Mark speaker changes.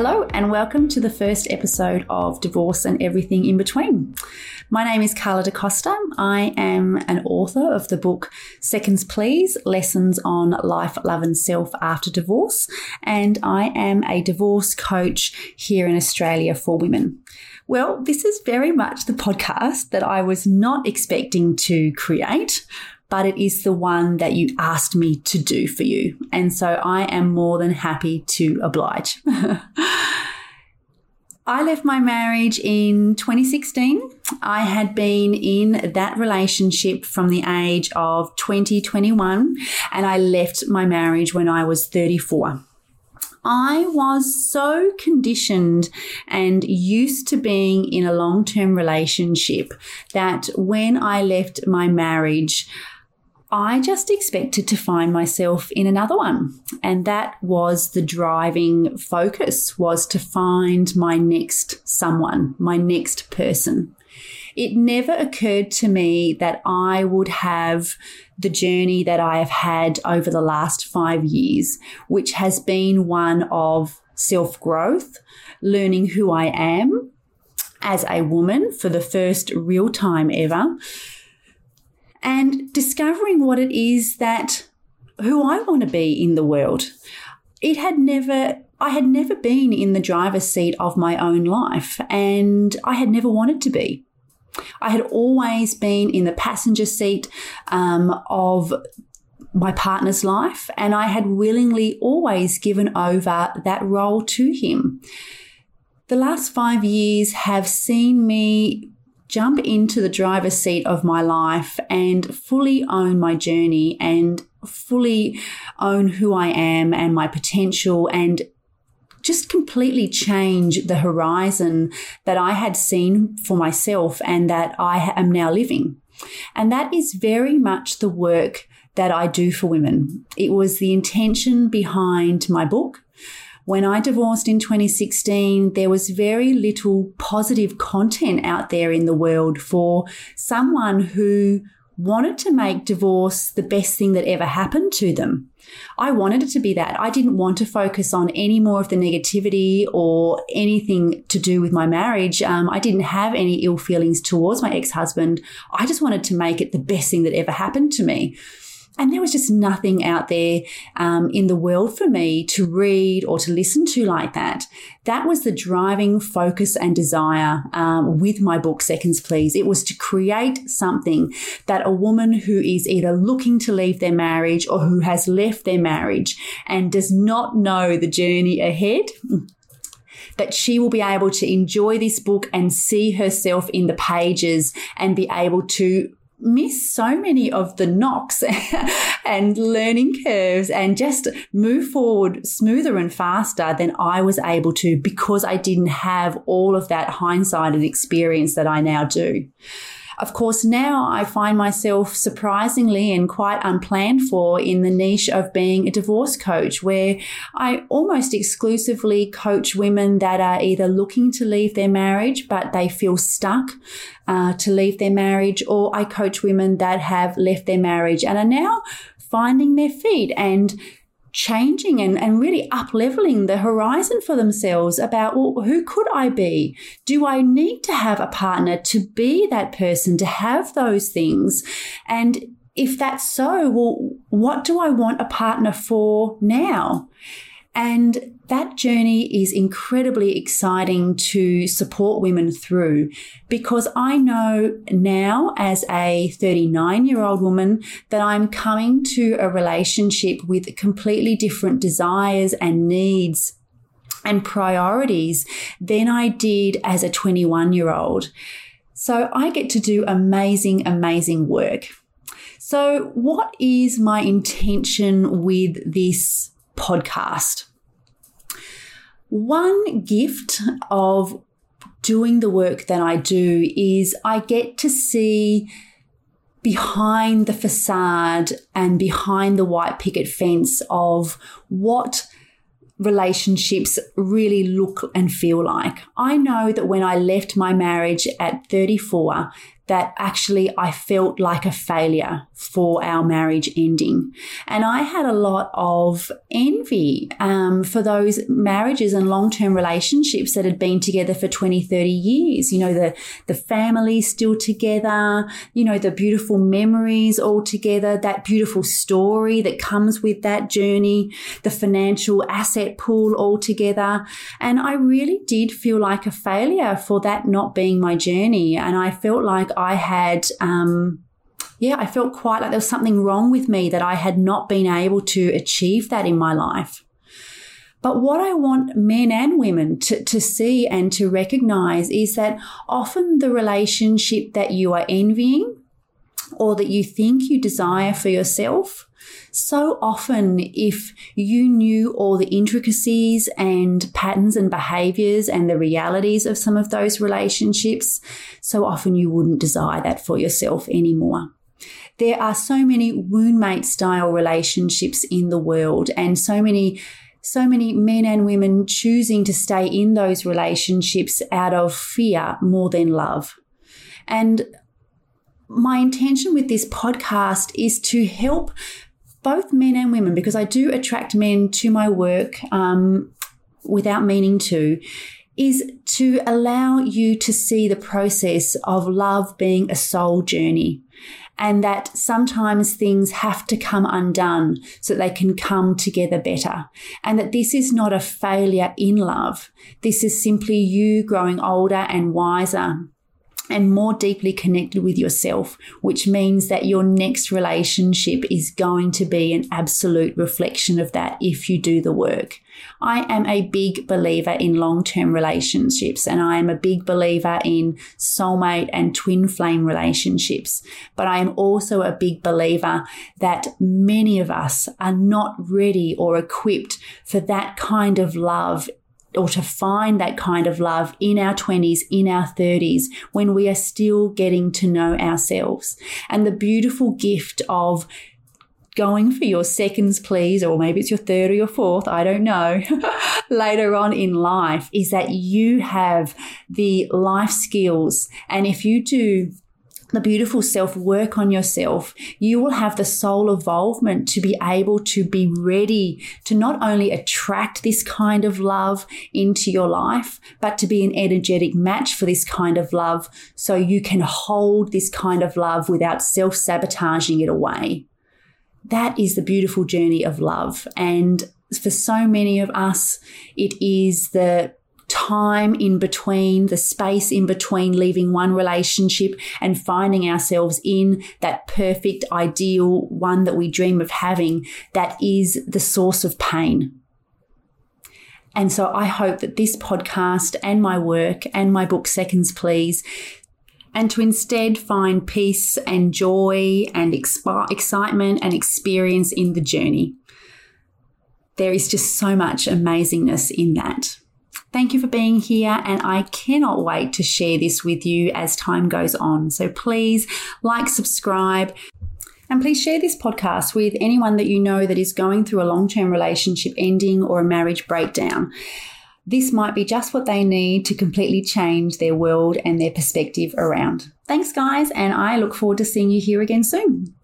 Speaker 1: Hello, and welcome to the first episode of Divorce and Everything in Between. My name is Carla DaCosta. I am an author of the book Seconds Please Lessons on Life, Love, and Self After Divorce, and I am a divorce coach here in Australia for women. Well, this is very much the podcast that I was not expecting to create but it is the one that you asked me to do for you. And so I am more than happy to oblige. I left my marriage in 2016. I had been in that relationship from the age of 20, 21, and I left my marriage when I was 34. I was so conditioned and used to being in a long term relationship that when I left my marriage, I just expected to find myself in another one. And that was the driving focus was to find my next someone, my next person. It never occurred to me that I would have the journey that I have had over the last five years, which has been one of self growth, learning who I am as a woman for the first real time ever and discovering what it is that who I want to be in the world. It had never, I had never been in the driver's seat of my own life and I had never wanted to be. I had always been in the passenger seat um, of my partner's life, and I had willingly always given over that role to him. The last five years have seen me jump into the driver's seat of my life and fully own my journey and fully own who I am and my potential and just completely change the horizon that I had seen for myself and that I am now living. And that is very much the work that I do for women. It was the intention behind my book, when I divorced in 2016, there was very little positive content out there in the world for someone who wanted to make divorce the best thing that ever happened to them. I wanted it to be that. I didn't want to focus on any more of the negativity or anything to do with my marriage. Um, I didn't have any ill feelings towards my ex husband. I just wanted to make it the best thing that ever happened to me. And there was just nothing out there um, in the world for me to read or to listen to like that. That was the driving focus and desire um, with my book, Seconds Please. It was to create something that a woman who is either looking to leave their marriage or who has left their marriage and does not know the journey ahead that she will be able to enjoy this book and see herself in the pages and be able to miss so many of the knocks and learning curves and just move forward smoother and faster than I was able to because I didn't have all of that hindsight and experience that I now do. Of course, now I find myself surprisingly and quite unplanned for in the niche of being a divorce coach, where I almost exclusively coach women that are either looking to leave their marriage, but they feel stuck uh, to leave their marriage, or I coach women that have left their marriage and are now finding their feet. And changing and, and really up leveling the horizon for themselves about, well, who could I be? Do I need to have a partner to be that person, to have those things? And if that's so, well, what do I want a partner for now? And that journey is incredibly exciting to support women through because I know now as a 39 year old woman that I'm coming to a relationship with completely different desires and needs and priorities than I did as a 21 year old. So I get to do amazing, amazing work. So, what is my intention with this podcast? One gift of doing the work that I do is I get to see behind the facade and behind the white picket fence of what relationships really look and feel like. I know that when I left my marriage at 34, that actually I felt like a failure for our marriage ending. And I had a lot of envy um, for those marriages and long term relationships that had been together for 20, 30 years. You know, the, the family still together, you know, the beautiful memories all together, that beautiful story that comes with that journey, the financial asset pool all together. And I really did feel like a failure for that not being my journey. And I felt like I had, um, yeah, I felt quite like there was something wrong with me that I had not been able to achieve that in my life. But what I want men and women to, to see and to recognize is that often the relationship that you are envying or that you think you desire for yourself so often, if you knew all the intricacies and patterns and behaviors and the realities of some of those relationships, so often you wouldn't desire that for yourself anymore. There are so many woundmate style relationships in the world and so many so many men and women choosing to stay in those relationships out of fear more than love. And my intention with this podcast is to help both men and women, because I do attract men to my work um, without meaning to, is to allow you to see the process of love being a soul journey. And that sometimes things have to come undone so that they can come together better. And that this is not a failure in love. This is simply you growing older and wiser and more deeply connected with yourself, which means that your next relationship is going to be an absolute reflection of that if you do the work. I am a big believer in long term relationships and I am a big believer in soulmate and twin flame relationships. But I am also a big believer that many of us are not ready or equipped for that kind of love or to find that kind of love in our 20s, in our 30s, when we are still getting to know ourselves. And the beautiful gift of going for your seconds, please, or maybe it's your third or your fourth, I don't know, later on in life is that you have the life skills. And if you do the beautiful self work on yourself, you will have the soul involvement to be able to be ready to not only attract this kind of love into your life, but to be an energetic match for this kind of love so you can hold this kind of love without self sabotaging it away. That is the beautiful journey of love. And for so many of us, it is the time in between, the space in between leaving one relationship and finding ourselves in that perfect, ideal one that we dream of having that is the source of pain. And so I hope that this podcast and my work and my book, Seconds Please, and to instead find peace and joy and exp- excitement and experience in the journey. There is just so much amazingness in that. Thank you for being here, and I cannot wait to share this with you as time goes on. So please like, subscribe, and please share this podcast with anyone that you know that is going through a long term relationship ending or a marriage breakdown. This might be just what they need to completely change their world and their perspective around. Thanks, guys, and I look forward to seeing you here again soon.